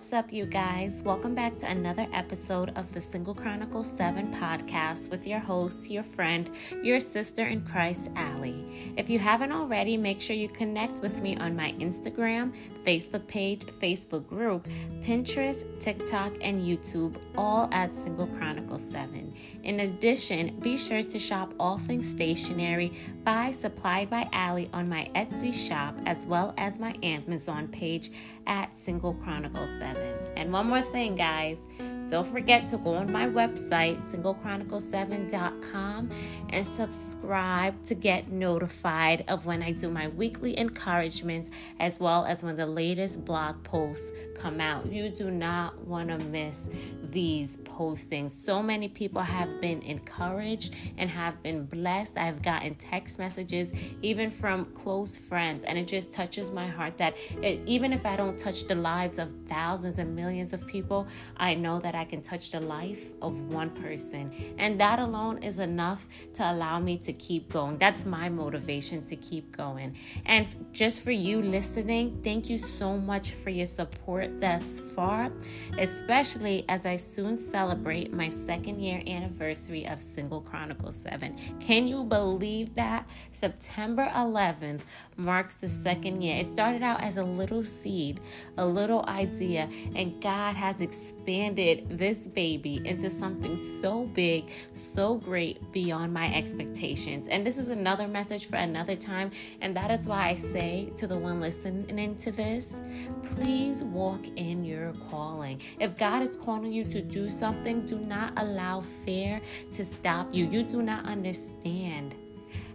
What's up, you guys? Welcome back to another episode of the Single Chronicles 7 podcast with your host, your friend, your sister in Christ, Allie. If you haven't already, make sure you connect with me on my Instagram, Facebook page, Facebook group, Pinterest, TikTok, and YouTube, all at Single Chronicles 7. In addition, be sure to shop all things stationery by Supplied by Allie on my Etsy shop as well as my Amazon page at Single Chronicles 7. And one more thing, guys. Don't forget to go on my website, singlechronicles7.com, and subscribe to get notified of when I do my weekly encouragements as well as when the latest blog posts come out. You do not want to miss these postings. So many people have been encouraged and have been blessed. I've gotten text messages, even from close friends, and it just touches my heart that it, even if I don't touch the lives of thousands and millions of people, I know that I can touch the life of one person. And that alone is enough to allow me to keep going. That's my motivation to keep going. And just for you listening, thank you so much for your support thus far, especially as I soon celebrate my second year anniversary of Single Chronicles 7. Can you believe that? September 11th marks the second year. It started out as a little seed, a little idea, and God has expanded this baby into something so big, so great beyond my expectations. And this is another message for another time. And that is why I say to the one listening to this, please walk in your calling. If God is calling you to do something, do not allow fear to stop you. You do not understand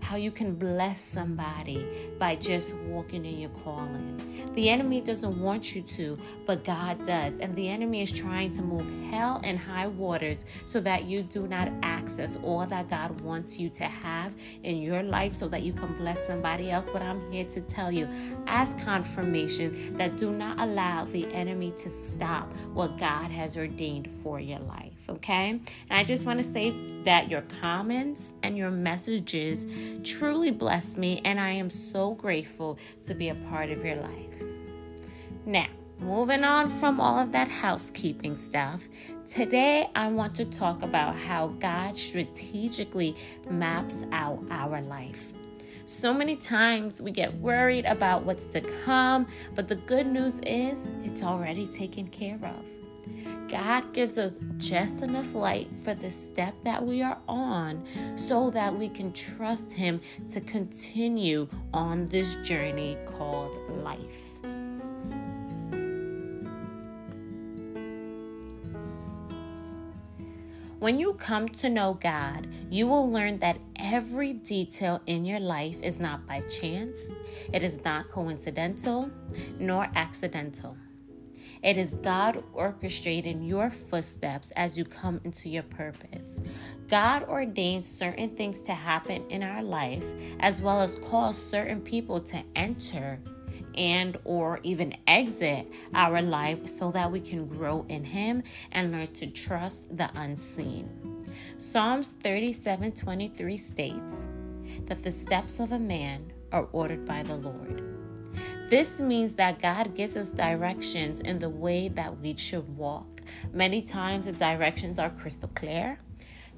how you can bless somebody by just walking in your calling. The enemy doesn't want you to, but God does. And the enemy is trying to move hell and high waters so that you do not access all that God wants you to have in your life so that you can bless somebody else. But I'm here to tell you, as confirmation, that do not allow the enemy to stop what God has ordained for your life. Okay? And I just want to say that your comments and your messages truly bless me, and I am so grateful to be a part of your life. Now, moving on from all of that housekeeping stuff, today I want to talk about how God strategically maps out our life. So many times we get worried about what's to come, but the good news is it's already taken care of. God gives us just enough light for the step that we are on so that we can trust Him to continue on this journey called life. When you come to know God, you will learn that every detail in your life is not by chance, it is not coincidental, nor accidental. It is God orchestrating your footsteps as you come into your purpose. God ordains certain things to happen in our life as well as cause certain people to enter and or even exit our life so that we can grow in him and learn to trust the unseen. Psalms 37:23 states that the steps of a man are ordered by the Lord. This means that God gives us directions in the way that we should walk. Many times the directions are crystal clear.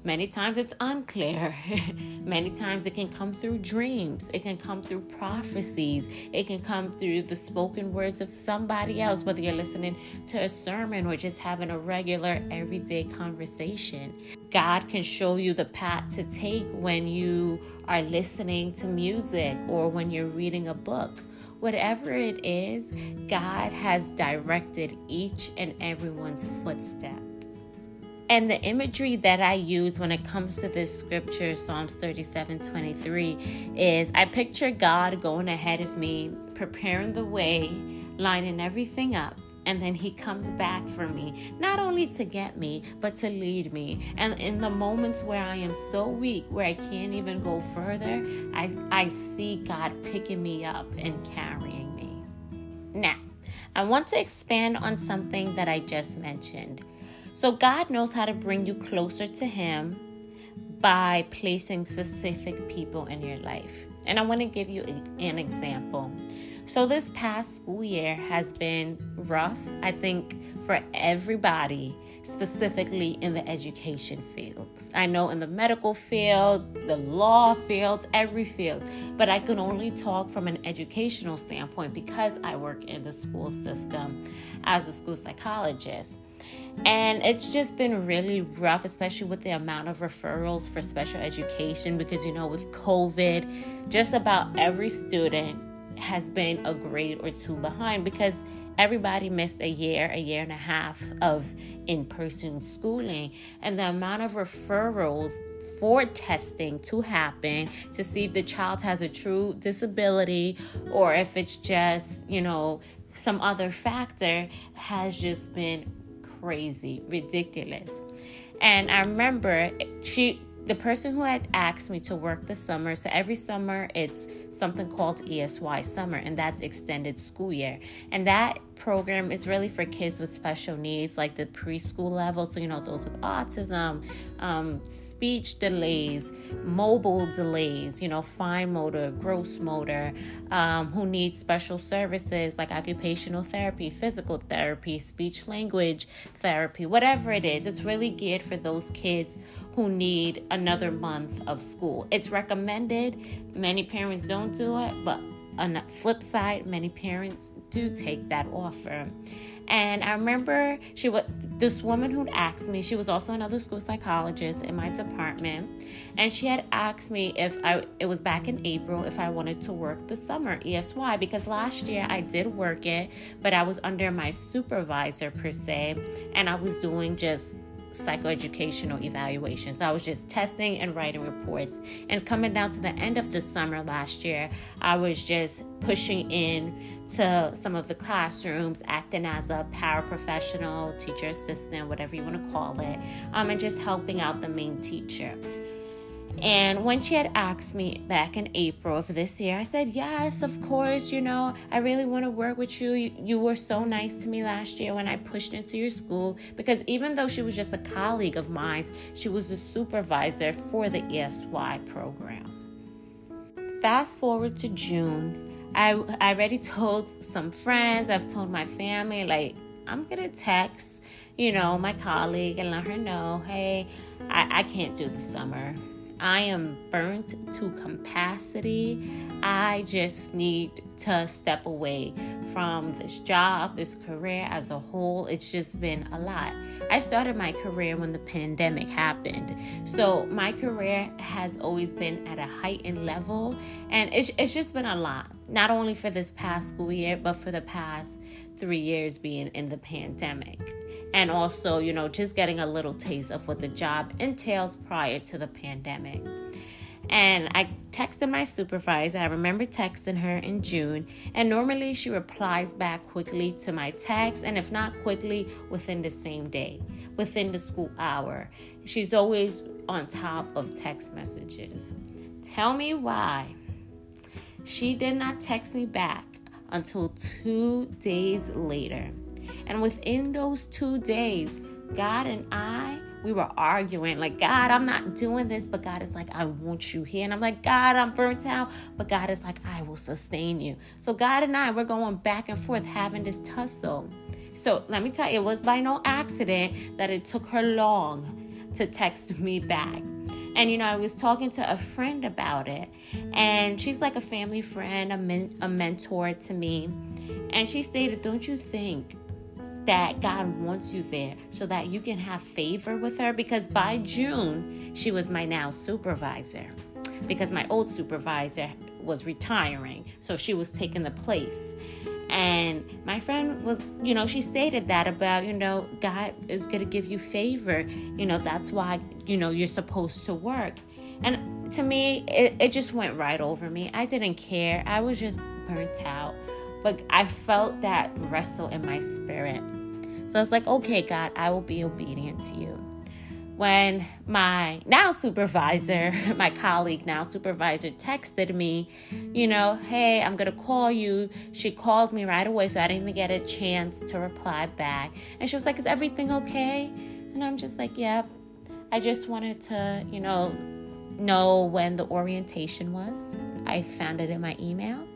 Many times it's unclear. Many times it can come through dreams. It can come through prophecies. It can come through the spoken words of somebody else, whether you're listening to a sermon or just having a regular, everyday conversation. God can show you the path to take when you are listening to music or when you're reading a book Whatever it is, God has directed each and everyone's footstep. And the imagery that I use when it comes to this scripture, Psalms 37 23, is I picture God going ahead of me, preparing the way, lining everything up and then he comes back for me, not only to get me, but to lead me. And in the moments where I am so weak, where I can't even go further, I, I see God picking me up and carrying me. Now, I want to expand on something that I just mentioned. So, God knows how to bring you closer to Him by placing specific people in your life. And I want to give you an example. So, this past school year has been rough, I think, for everybody, specifically in the education field. I know in the medical field, the law field, every field, but I can only talk from an educational standpoint because I work in the school system as a school psychologist. And it's just been really rough, especially with the amount of referrals for special education because, you know, with COVID, just about every student has been a grade or two behind because everybody missed a year, a year and a half of in person schooling. And the amount of referrals for testing to happen to see if the child has a true disability or if it's just, you know, some other factor has just been crazy, ridiculous. And I remember she the person who had asked me to work the summer, so every summer it's something called ESY summer, and that's extended school year. And that program is really for kids with special needs, like the preschool level. So, you know, those with autism, um, speech delays, mobile delays, you know, fine motor, gross motor, um, who need special services like occupational therapy, physical therapy, speech language therapy, whatever it is. It's really geared for those kids who need another month of school. It's recommended. Many parents don't do it, but on the flip side, many parents do take that offer. And I remember she was this woman who'd asked me, she was also another school psychologist in my department, and she had asked me if I it was back in April if I wanted to work the summer ESY because last year I did work it, but I was under my supervisor per se, and I was doing just psychoeducational evaluations. I was just testing and writing reports. And coming down to the end of the summer last year, I was just pushing in to some of the classrooms, acting as a paraprofessional, teacher assistant, whatever you want to call it, um, and just helping out the main teacher. And when she had asked me back in April of this year, I said, Yes, of course. You know, I really want to work with you. you. You were so nice to me last year when I pushed into your school because even though she was just a colleague of mine, she was the supervisor for the ESY program. Fast forward to June. I, I already told some friends, I've told my family, like, I'm gonna text, you know, my colleague and let her know, hey, I, I can't do the summer. I am burnt to capacity. I just need to step away from this job, this career as a whole. It's just been a lot. I started my career when the pandemic happened. So my career has always been at a heightened level, and it's, it's just been a lot, not only for this past school year, but for the past three years being in the pandemic and also, you know, just getting a little taste of what the job entails prior to the pandemic. And I texted my supervisor. I remember texting her in June, and normally she replies back quickly to my text, and if not quickly, within the same day, within the school hour. She's always on top of text messages. Tell me why. She did not text me back until two days later. And within those two days, God and I, we were arguing like, God, I'm not doing this, but God is like, I want you here. And I'm like, God, I'm burnt out, but God is like, I will sustain you. So God and I, we're going back and forth having this tussle. So let me tell you, it was by no accident that it took her long to text me back. And you know, I was talking to a friend about it, and she's like a family friend, a, men- a mentor to me. And she stated, Don't you think that God wants you there so that you can have favor with her because by June, she was my now supervisor because my old supervisor was retiring. So she was taking the place. And my friend was, you know, she stated that about, you know, God is going to give you favor. You know, that's why, you know, you're supposed to work. And to me, it, it just went right over me. I didn't care. I was just burnt out. But I felt that wrestle in my spirit. So I was like, okay, God, I will be obedient to you. When my now supervisor, my colleague, now supervisor, texted me, you know, hey, I'm to call you. She called me right away, so I didn't even get a chance to reply back. And she was like, is everything okay? And I'm just like, yep. I just wanted to, you know, know when the orientation was. I found it in my email.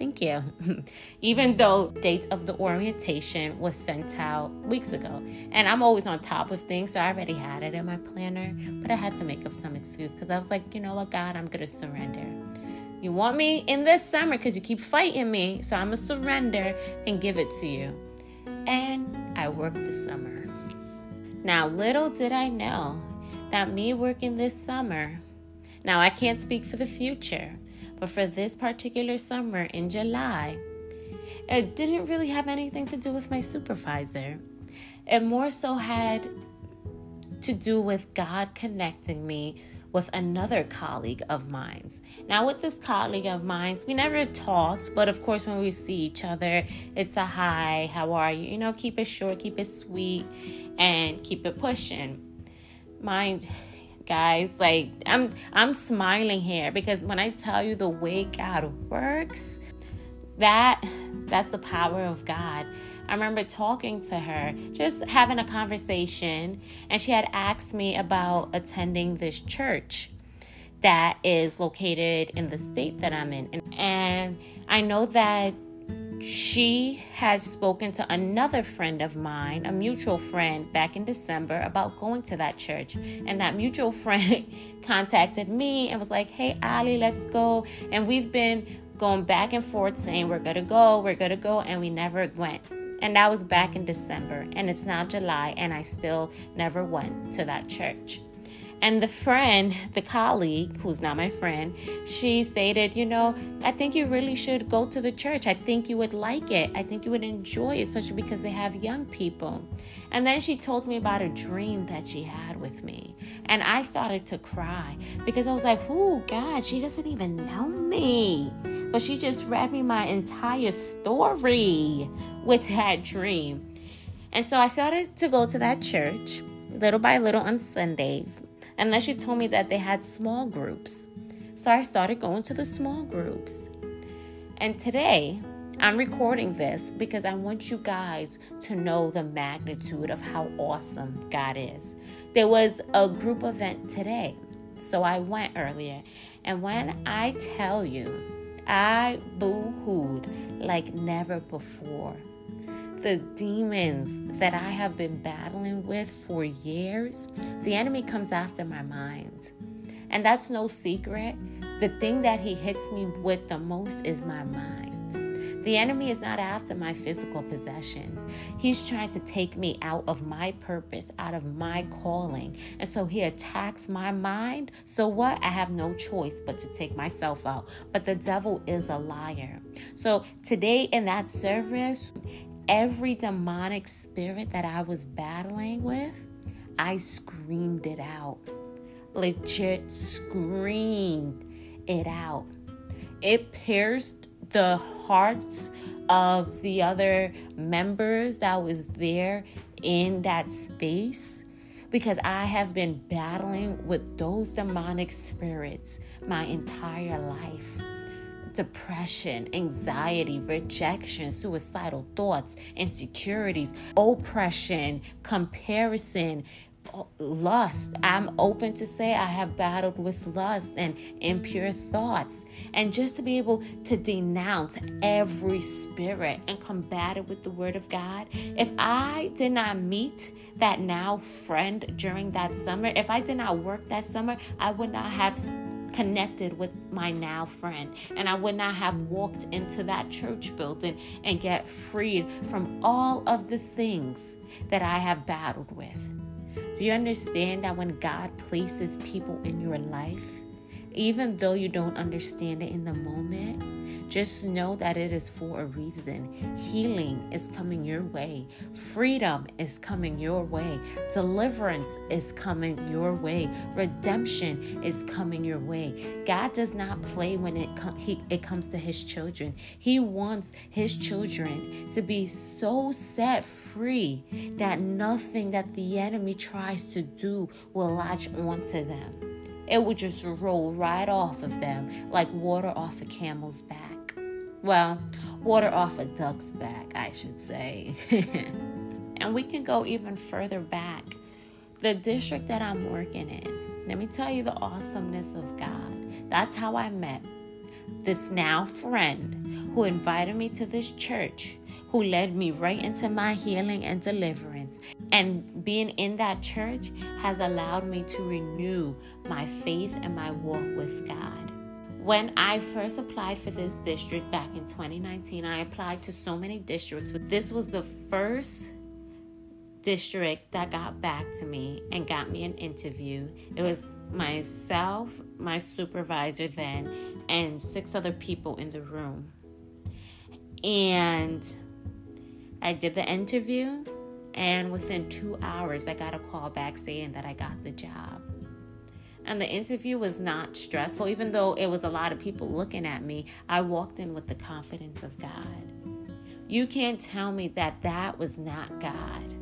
Thank you. Even though date of the orientation was sent out weeks ago. And I'm always on top of things, so I already had it in my planner, but I had to make up some excuse because I was like, you know what, God, I'm to surrender. You want me in this summer because you keep fighting me, so I'm to surrender and give it to you. And I worked this summer. Now, little did I know that me working this summer, now I can't speak for the future, but for this particular summer in July, it didn't really have anything to do with my supervisor. It more so had to do with God connecting me with another colleague of mine. Now, with this colleague of mine, we never talked, but of course, when we see each other, it's a hi, how are you? You know, keep it short, keep it sweet, and keep it pushing. Mind guys. Like I'm I'm smiling here because when I tell you the way God works, that that's the power of God. I remember talking to her, just having a conversation, and she had asked me about attending this church that is located in the state that I'm in. And I know that she had spoken to another friend of mine, a mutual friend, back in December about going to that church. And that mutual friend contacted me and was like, hey, Allie, let's go. And we've been going back and forth saying, we're going to go, we're going to go. And we never went. And that was back in December. And it's now July, and I still never went to that church. And the friend, the colleague, who's not my friend, she stated, You know, I think you really should go to the church. I think you would like it. I think you would enjoy it, especially because they have young people. And then she told me about a dream that she had with me. And I started to cry because I was like, Oh, God, she doesn't even know me. But she just read me my entire story with that dream. And so I started to go to that church little by little on Sundays. And she told me that they had small groups. So I started going to the small groups. And today, I'm recording this because I want you guys to know the magnitude of how awesome God is. There was a group event today, so I went earlier. And when I tell you, I boo hooed like never before the demons that I have been battling with for years, the enemy comes after my mind. And that's no secret. The thing that he hits me with the most is my mind. The enemy is not after my physical possessions. He's trying to take me out of my purpose, out of my calling. And so he attacks my mind. So what? I have no choice but to take myself out. But the devil is a liar. So today in that service, every demonic spirit that I was battling with, I screamed it out. Legit screamed it out. It pierced the hearts of the other members that was there in that space because I have been battling with those demonic spirits my entire life depression, anxiety, rejection, suicidal thoughts, insecurities, oppression, comparison, uh, lust. I'm open to say I have battled with lust and impure thoughts. And just to be able to denounce every spirit and combat it with the word of God. If I did not meet that now friend during that summer, if I did not work that summer, I would not have connected with my now friend. And I would not have walked into that church building and get freed from all of the things that I have battled with. Do you understand that when God places people in your life, even though you don't understand it in the moment, just know that it is for a reason. Healing is coming your way, freedom is coming your way, deliverance is coming your way, redemption is coming your way. God does not play when it, com- he, it comes to His children. He wants His children to be so set free that nothing that the enemy tries to do will latch onto them it would just roll right off of them like water off a camel's back. Well, water off a duck's back, I should say. and we can go even further back. The district that I'm working in. Let me tell you the awesomeness of God. That's how I met this now friend who invited me to this church, who led me right into my healing and deliverance. And being in that church has allowed me to renew my faith and my walk with God. When I first applied for this district back in 2019, I applied to so many districts, but this was the first district that got back to me and got me an interview. It was myself, my supervisor then, and six other people in the room. And I did the interview, and within two hours, I got a call back saying that I got the job. And the interview was not stressful, even though it was a lot of people looking at me. I walked in with the confidence of God. You can't tell me that that was not God.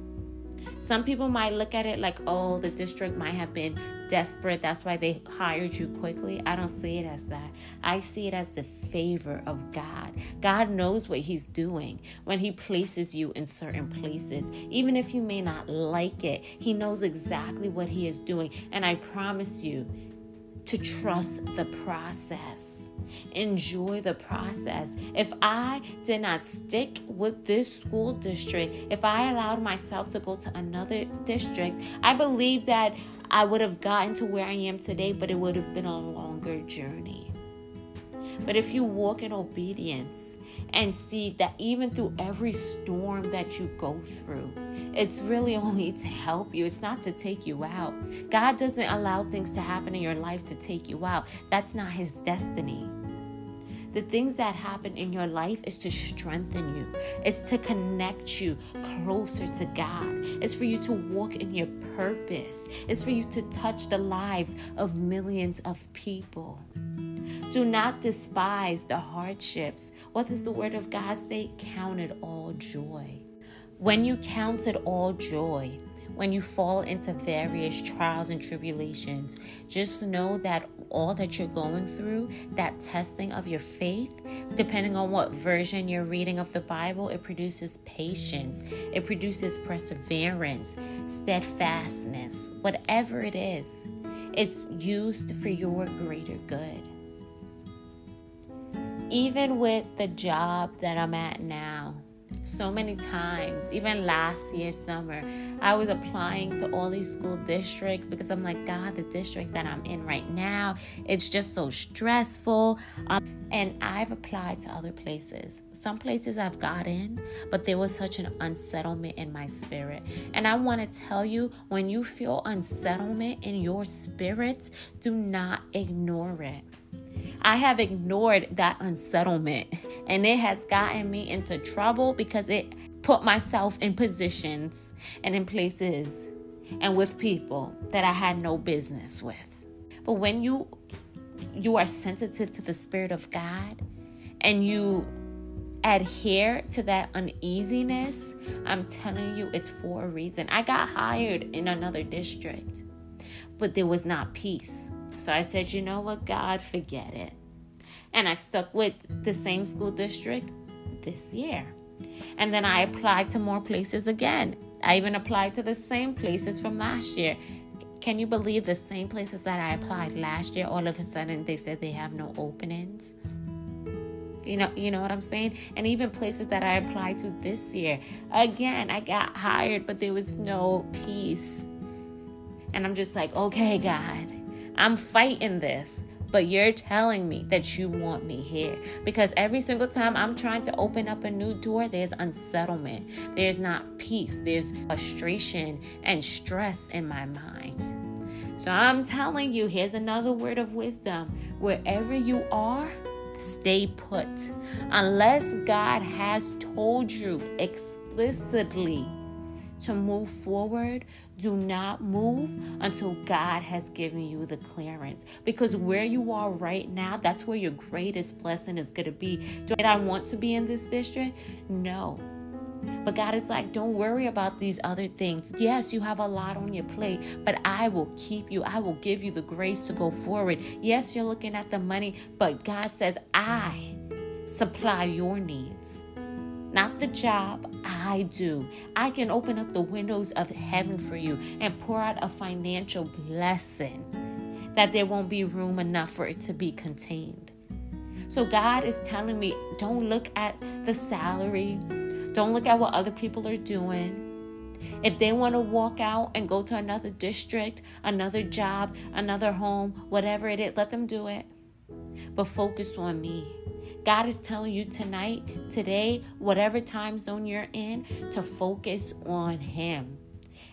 Some people might look at it like, oh, the district might have been desperate. That's why they hired you quickly. I don't see it as that. I see it as the favor of God. God knows what He's doing when He places you in certain places. Even if you may not like it, He knows exactly what He is doing. And I promise you to trust the process. Enjoy the process. If I did not stick with this school district, if I allowed myself to go to another district, I believe that I would have gotten to where I am today, but it would have been a longer journey. But if you walk in obedience and see that even through every storm that you go through, it's really only to help you. It's not to take you out. God doesn't allow things to happen in your life to take you out, that's not His destiny. The things that happen in your life is to strengthen you, it's to connect you closer to God, it's for you to walk in your purpose, it's for you to touch the lives of millions of people. Do not despise the hardships. What does the word of God say? Count it all joy. When you count it all joy, when you fall into various trials and tribulations, just know that all that you're going through, that testing of your faith, depending on what version you're reading of the Bible, it produces patience, it produces perseverance, steadfastness, whatever it is. It's used for your greater good. Even with the job that I'm at now, so many times, even last year, summer, I was applying to all these school districts because I'm like, God, the district that I'm in right now, it's just so stressful. Um, and I've applied to other places. Some places I've got in, but there was such an unsettlement in my spirit. And I want to tell you when you feel unsettlement in your spirit, do not ignore it. I have ignored that unsettlement and it has gotten me into trouble because it put myself in positions and in places and with people that I had no business with. But when you you are sensitive to the spirit of God and you adhere to that uneasiness, I'm telling you it's for a reason. I got hired in another district, but there was not peace. So I said, you know what, God, forget it. And I stuck with the same school district this year. And then I applied to more places again. I even applied to the same places from last year. Can you believe the same places that I applied last year? All of a sudden, they said they have no openings. You know, you know what I'm saying? And even places that I applied to this year. Again, I got hired, but there was no peace. And I'm just like, okay, God, I'm fighting this, but you're telling me that you want me here. Because every single time I'm trying to open up a new door, there's unsettlement, there's not peace, there's frustration and stress in my mind. So I'm telling you, here's another word of wisdom. Wherever you are, stay put. Unless God has told you explicitly to move forward, do not move until God has given you the clearance. Because where you are right now, that's where your greatest blessing is going to be. Do I want to be in this district? No. But God is like, don't worry about these other things. Yes, you have a lot on your plate, but I will keep you. I will give you the grace to go forward. Yes, you're looking at the money, but God says, I supply your needs not the job. I do. I can open up the windows of heaven for you and pour out a financial blessing that there won't be room enough for it to be contained. So God is telling me don't look at the salary, don't look at what other people are doing. If they want to walk out and go to another district, another job, another home, whatever it is, let them do it. But focus on me. God is telling you tonight, today, whatever time zone you're in, to focus on Him.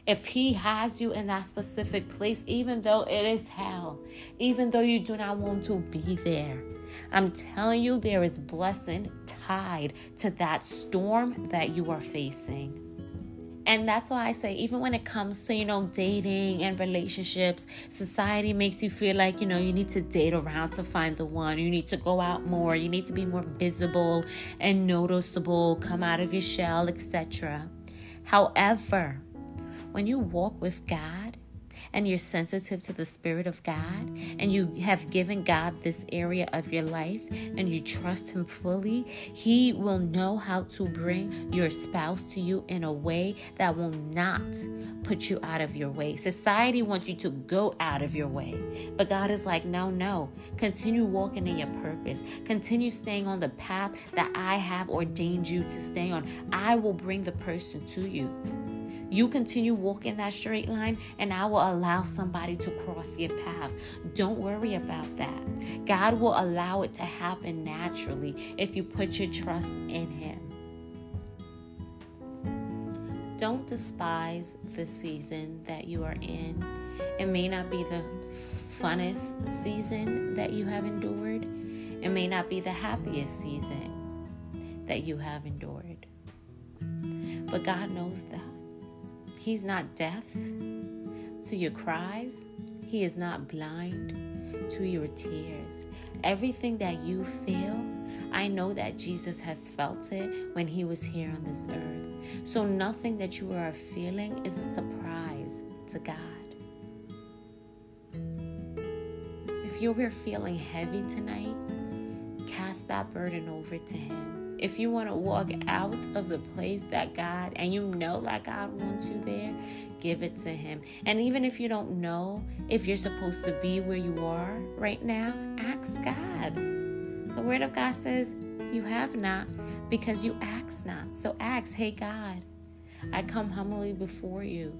If He has you in that specific place, even though it is hell, even though you do not want to be there, I'm telling you, there is blessing tied to that storm that you are facing. And that's why I say, even when it comes to, you know, dating and relationships, society makes you feel like, you know, you need to date around to find the one. You need to go out more. You need to be more visible and noticeable, come out of your shell, etc. However, when you walk with God, and you're sensitive to the Spirit of God and you have given God this area of your life and you trust Him fully, He will know how to bring your spouse to you in a way that will not put you out of your way. Society wants you to go out of your way, but God is like, no, no. Continue walking in your purpose, continue staying on the path that I have ordained you to stay on. I will bring the person to you. You continue walking that straight line, and I will allow somebody to cross your path. Don't worry about that. God will allow it to happen naturally if you put your trust in Him. Don't despise the season that you are in. It may not be the funnest season that you have endured, it may not be the happiest season that you have endured. But God knows that. He's not deaf to your cries, He is not blind to your tears. Everything that you feel, I know that Jesus has felt it when He was here on this earth. So nothing that you are feeling is a surprise to God. If you're feeling heavy tonight, cast that burden over to Him. If you want to walk out of the place that God, and you know that God wants you there, give it to Him. And even if you don't know if you're supposed to be where you are right now, ask God. The Word of God says, You have not because you ask not. So ask, Hey God, I come humbly before you.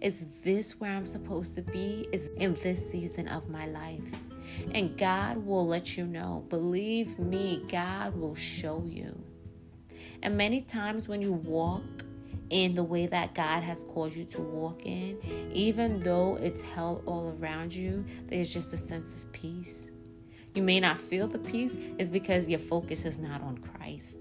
Is this where I'm supposed to be? Is in this season of my life? And God will let you know. Believe me, God will show you. And many times when you walk in the way that God has called you to walk in, even though it's hell all around you, there's just a sense of peace. You may not feel the peace, is because your focus is not on Christ.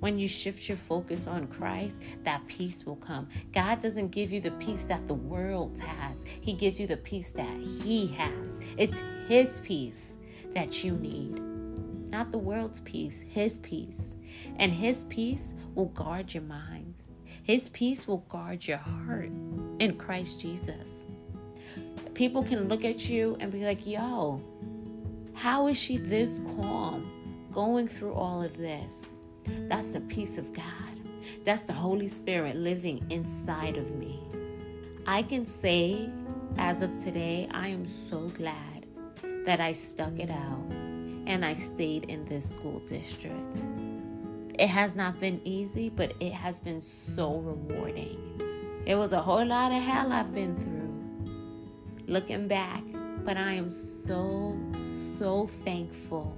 When you shift your focus on Christ, that peace will come. God doesn't give you the peace that the world has, He gives you the peace that He has. It's His peace that you need, not the world's peace, His peace. And His peace will guard your mind, His peace will guard your heart in Christ Jesus. People can look at you and be like, yo, how is she this calm going through all of this? That's the peace of God. That's the Holy Spirit living inside of me. I can say, as of today, I am so glad that I stuck it out and I stayed in this school district. It has not been easy, but it has been so rewarding. It was a whole lot of hell I've been through looking back, but I am so, so thankful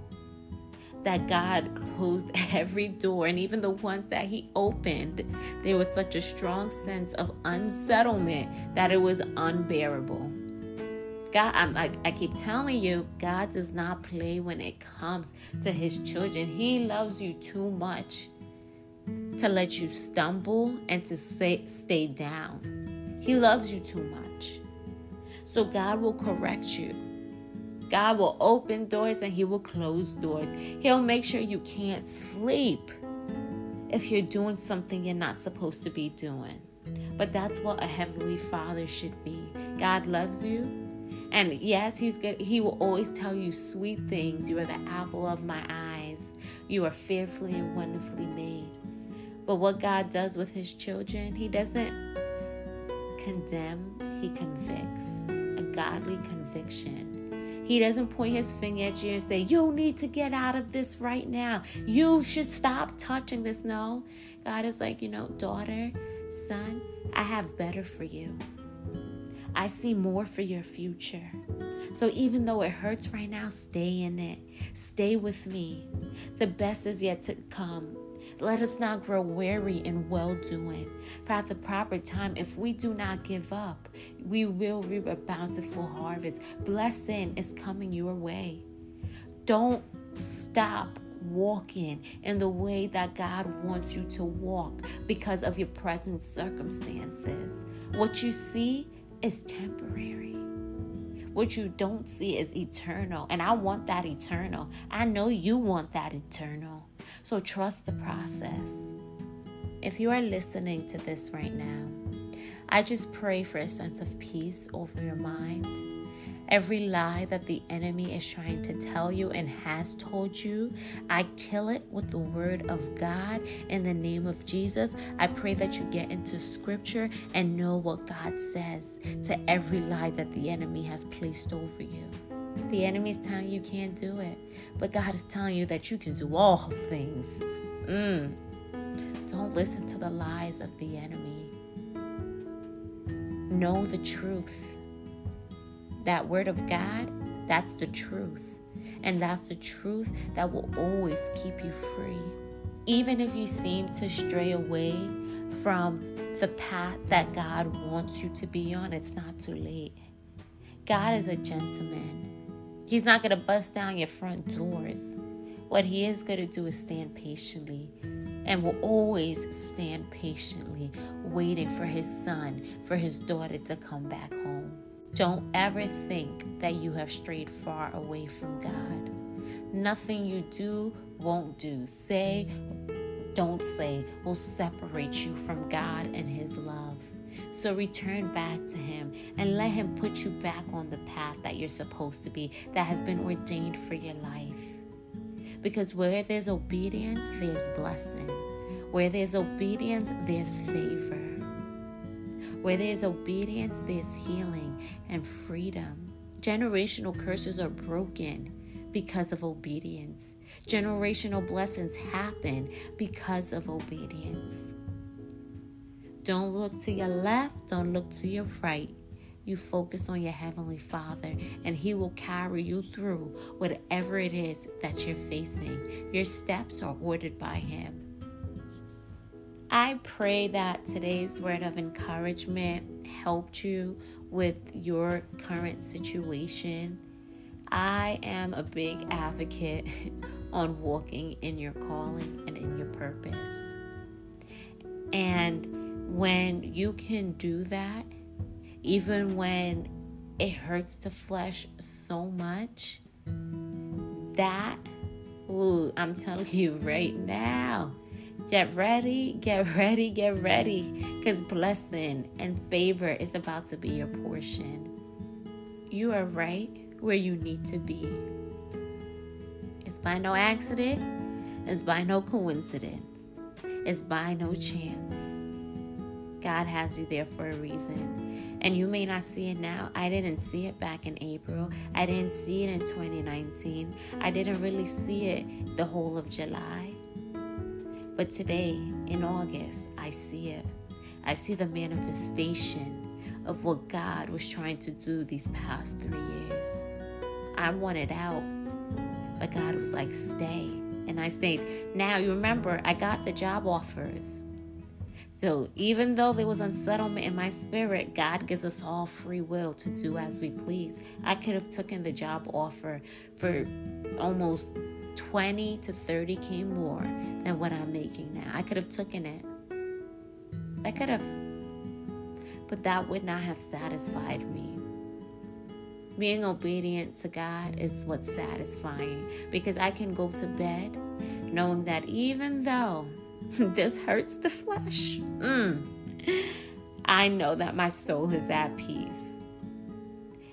that God closed every door, and even the ones that He opened, there was such a strong sense of unsettlement that it was unbearable. God, I'm like I keep telling you, God does not play when it comes to His children. He loves you too much to let you stumble and to stay, stay down. He loves you too much. So God will correct you. God will open doors and He will close doors. He'll make sure you can't sleep if you're doing something you're not supposed to be doing. But that's what a heavenly father should be. God loves you. And yes, he's good. He will always tell you sweet things. You are the apple of my eyes. You are fearfully and wonderfully made. But what God does with his children, he doesn't condemn, he convicts. A godly conviction He doesn't point his finger at you and say, You need to get out of this right now. You should stop touching this. No. God is like, You know, daughter, son, I have better for you. I see more for your future. So even though it hurts right now, stay in it. Stay with me. The best is yet to come. Let us not grow weary in well doing. For at the proper time, if we do not give up, we will reap a bountiful harvest. Blessing is coming your way. Don't stop walking in the way that God wants you to walk because of your present circumstances. What you see is temporary. What you don't see is eternal. And I want that eternal. I know you want that eternal. So trust the process. If you are listening to this right now, I just pray for a sense of peace over your mind. Every lie that the enemy is trying to tell you and has told you, I kill it with the word of God in the name of Jesus. I pray that you get into scripture and know what God says to every lie that the enemy has placed over you. The enemy is telling you, you can't do it, but God is telling you that you can do all things. Mm. Don't listen to the lies of the enemy. Know the truth that word of God, that's the truth. And that's the truth that will always keep you free. Even if you seem to stray away from the path that God wants you to be on, it's not too late. God is a gentleman. He's not going to bust down your front doors. What He is going to do is stand patiently and will always stand patiently, waiting for His son, for His daughter to come back home. Don't ever think that you have strayed far away from God. Nothing you do, won't do, say, don't say will separate you from God and His love. So return back to Him and let Him put you back on the path that you're supposed to be, that has been ordained for your life. Because where there's obedience, there's blessing. Where there's obedience, there's favor. Where there's obedience, there's healing and freedom. Generational curses are broken because of obedience. Generational blessings happen because of obedience. Don't look to your left, don't look to your right. You focus on your Heavenly Father, and He will carry you through whatever it is that you're facing. Your steps are ordered by Him. I pray that today's word of encouragement helped you with your current situation. I am a big advocate on walking in your calling and in your purpose. And when you can do that, even when it hurts the flesh so much, that, ooh, I'm telling you right now, Get ready, get ready, get ready, because blessing and favor is about to be your portion. You are right where you need to be. It's by no accident, it's by no coincidence, it's by no chance. God has you there for a reason. And you may not see it now. I didn't see it back in April. I didn't see it in 2019. I didn't really see it the whole of July. But today, in August, I see it. I see the manifestation of what God was trying to do these past three years. I wanted out, but God was like, stay. And I stayed. Now, you remember, I got the job offers. So even though there was unsettlement in my spirit, God gives us all free will to do as we please. I could have taken the job offer for almost 20 to 30k more than what I'm making now. I could have taken it. I could have. But that would not have satisfied me. Being obedient to God is what's satisfying because I can go to bed knowing that even though this hurts the flesh, mm, I know that my soul is at peace.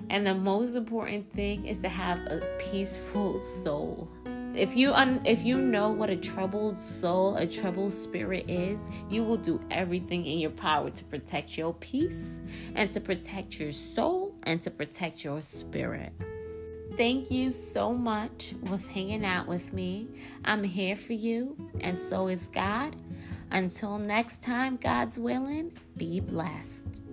And the most important thing is to have a peaceful soul. If you un- if you know what a troubled soul, a troubled spirit is, you will do everything in your power to protect your peace and to protect your soul and to protect your spirit. Thank you so much for hanging out with me. I'm here for you, and so is God. Until next time, God's willing, be blessed.